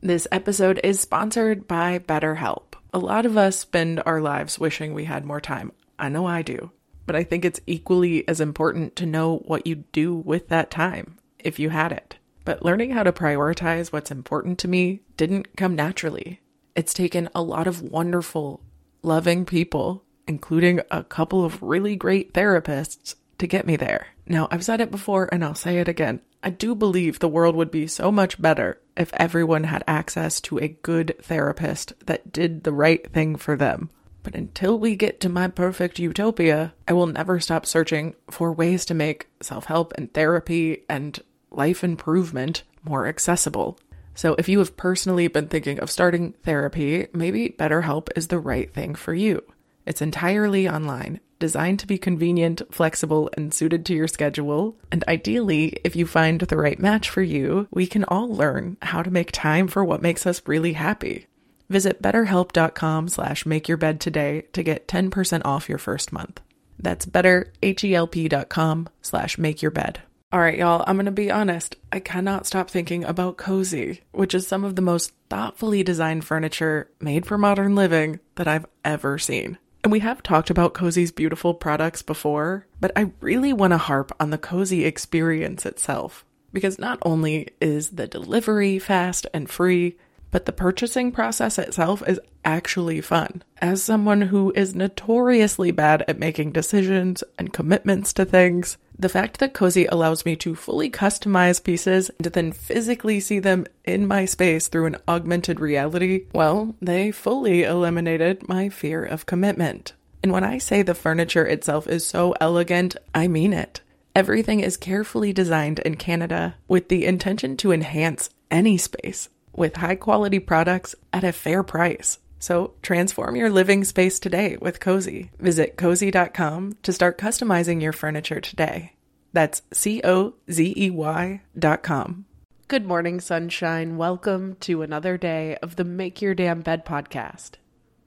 This episode is sponsored by BetterHelp. A lot of us spend our lives wishing we had more time. I know I do. But I think it's equally as important to know what you'd do with that time, if you had it. But learning how to prioritize what's important to me didn't come naturally. It's taken a lot of wonderful, loving people, including a couple of really great therapists, to get me there. Now, I've said it before and I'll say it again. I do believe the world would be so much better if everyone had access to a good therapist that did the right thing for them. But until we get to my perfect utopia, I will never stop searching for ways to make self help and therapy and life improvement more accessible. So, if you have personally been thinking of starting therapy, maybe BetterHelp is the right thing for you. It's entirely online, designed to be convenient, flexible, and suited to your schedule. And ideally, if you find the right match for you, we can all learn how to make time for what makes us really happy. Visit betterhelp.com slash make your bed today to get 10% off your first month. That's betterhelp.com slash make your bed. All right, y'all, I'm going to be honest. I cannot stop thinking about Cozey, which is some of the most thoughtfully designed furniture made for modern living that I've ever seen. And we have talked about Cozey's beautiful products before, but I really want to harp on the Cozey experience itself. Because not only is the delivery fast and free, but the purchasing process itself is actually fun. As someone who is notoriously bad at making decisions and commitments to things, the fact that Cozey allows me to fully customize pieces and then physically see them in my space through an augmented reality, well, they fully eliminated my fear of commitment. And when I say the furniture itself is so elegant, I mean it. Everything is carefully designed in Canada with the intention to enhance any space with high quality products at a fair price. So transform your living space today with Cozey. Visit cozey.com to start customizing your furniture today. That's C O Z E Y dot com. Good morning, sunshine. Welcome to another day of the Make Your Damn Bed podcast.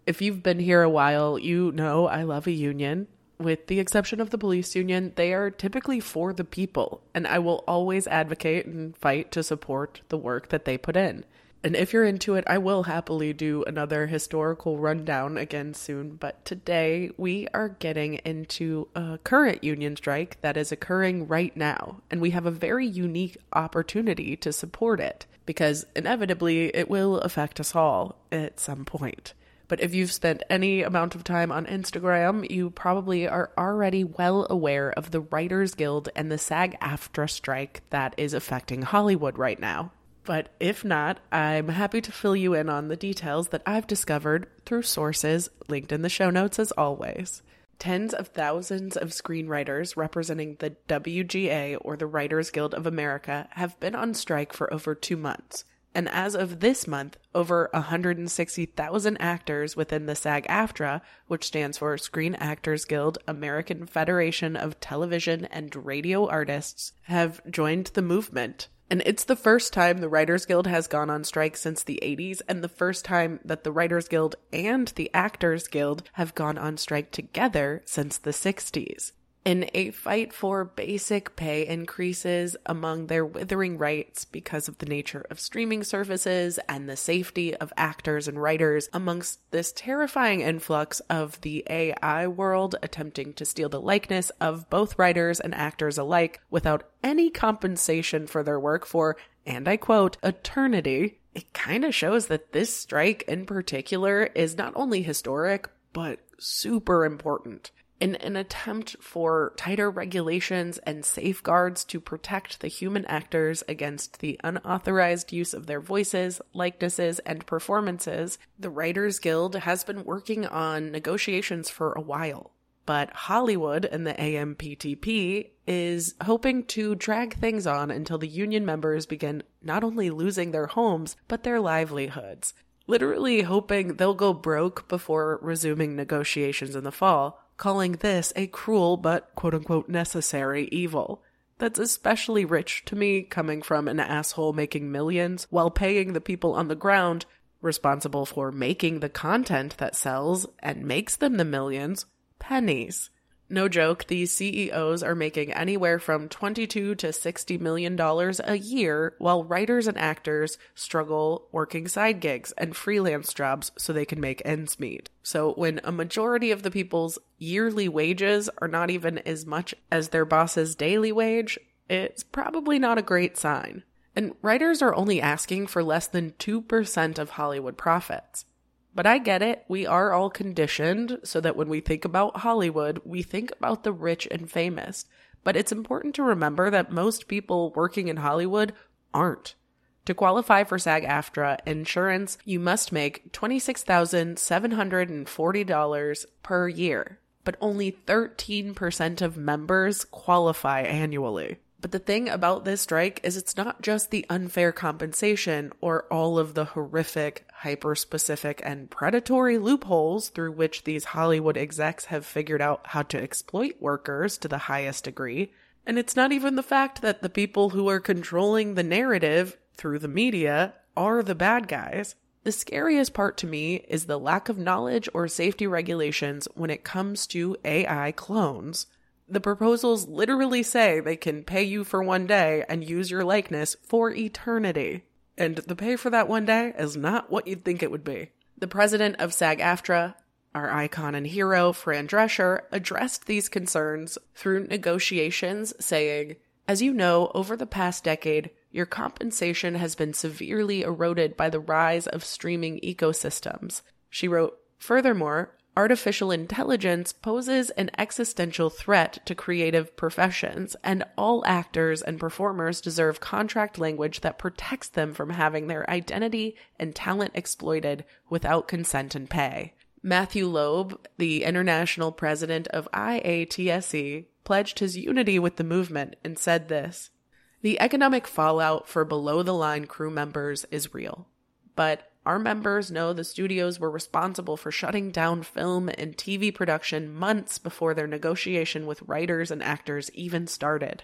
If you've been here a while, you know I love a union. With the exception of the police union, they are typically for the people, and I will always advocate and fight to support the work that they put in. And if you're into it, I will happily do another historical rundown again soon. But today we are getting into a current union strike that is occurring right now. And we have a very unique opportunity to support it because inevitably it will affect us all at some point. But if you've spent any amount of time on Instagram, you probably are already well aware of the Writers Guild and the SAG AFTRA strike that is affecting Hollywood right now. But if not, I'm happy to fill you in on the details that I've discovered through sources linked in the show notes as always. Tens of thousands of screenwriters representing the WGA or the Writers Guild of America have been on strike for over two months. And as of this month, over 160,000 actors within the SAG AFTRA, which stands for Screen Actors Guild American Federation of Television and Radio Artists, have joined the movement. And it's the first time the Writers Guild has gone on strike since the 80s, and the first time that the Writers Guild and the Actors Guild have gone on strike together since the 60s. In a fight for basic pay increases among their withering rights because of the nature of streaming services and the safety of actors and writers, amongst this terrifying influx of the AI world attempting to steal the likeness of both writers and actors alike without any compensation for their work for, and I quote, eternity, it kind of shows that this strike in particular is not only historic, but super important. In an attempt for tighter regulations and safeguards to protect the human actors against the unauthorized use of their voices, likenesses, and performances, the Writers Guild has been working on negotiations for a while. But Hollywood and the AMPTP is hoping to drag things on until the union members begin not only losing their homes, but their livelihoods. Literally hoping they'll go broke before resuming negotiations in the fall, calling this a cruel but quote unquote necessary evil. That's especially rich to me coming from an asshole making millions while paying the people on the ground responsible for making the content that sells and makes them the millions pennies. No joke, these CEOs are making anywhere from 22 to 60 million dollars a year while writers and actors struggle working side gigs and freelance jobs so they can make ends meet. So when a majority of the people's yearly wages are not even as much as their boss's daily wage, it's probably not a great sign. And writers are only asking for less than 2% of Hollywood profits. But I get it. We are all conditioned so that when we think about Hollywood, we think about the rich and famous. But it's important to remember that most people working in Hollywood aren't. To qualify for SAG AFTRA insurance, you must make $26,740 per year, but only 13% of members qualify annually. But the thing about this strike is it's not just the unfair compensation or all of the horrific, hyper specific, and predatory loopholes through which these Hollywood execs have figured out how to exploit workers to the highest degree. And it's not even the fact that the people who are controlling the narrative through the media are the bad guys. The scariest part to me is the lack of knowledge or safety regulations when it comes to AI clones the proposals literally say they can pay you for one day and use your likeness for eternity. And the pay for that one day is not what you'd think it would be. The president of SAG AFTRA, our icon and hero, Fran Drescher, addressed these concerns through negotiations, saying, As you know, over the past decade, your compensation has been severely eroded by the rise of streaming ecosystems. She wrote, Furthermore, artificial intelligence poses an existential threat to creative professions, and all actors and performers deserve contract language that protects them from having their identity and talent exploited without consent and pay. Matthew Loeb, the international president of IATSE, pledged his unity with the movement and said this The economic fallout for below the line crew members is real, but our members know the studios were responsible for shutting down film and TV production months before their negotiation with writers and actors even started.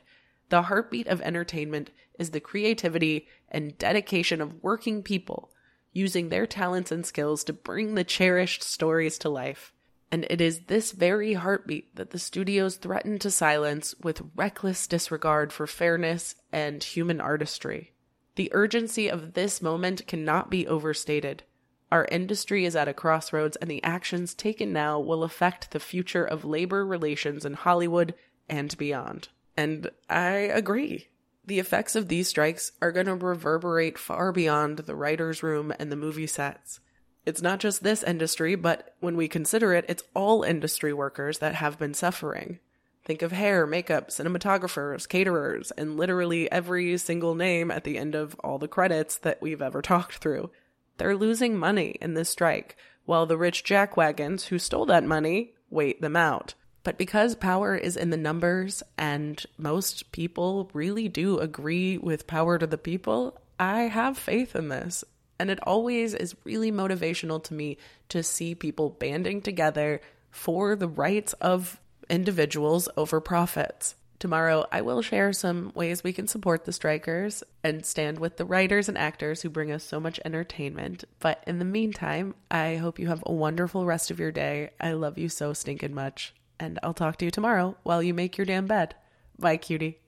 The heartbeat of entertainment is the creativity and dedication of working people using their talents and skills to bring the cherished stories to life. And it is this very heartbeat that the studios threaten to silence with reckless disregard for fairness and human artistry. The urgency of this moment cannot be overstated. Our industry is at a crossroads, and the actions taken now will affect the future of labor relations in Hollywood and beyond. And I agree. The effects of these strikes are going to reverberate far beyond the writer's room and the movie sets. It's not just this industry, but when we consider it, it's all industry workers that have been suffering. Think of hair, makeup, cinematographers, caterers, and literally every single name at the end of all the credits that we've ever talked through. They're losing money in this strike, while the rich jackwagons who stole that money wait them out. But because power is in the numbers and most people really do agree with power to the people, I have faith in this. And it always is really motivational to me to see people banding together for the rights of individuals over profits. Tomorrow, I will share some ways we can support the strikers and stand with the writers and actors who bring us so much entertainment. But in the meantime, I hope you have a wonderful rest of your day. I love you so stinking much. And I'll talk to you tomorrow while you make your damn bed. Bye, cutie.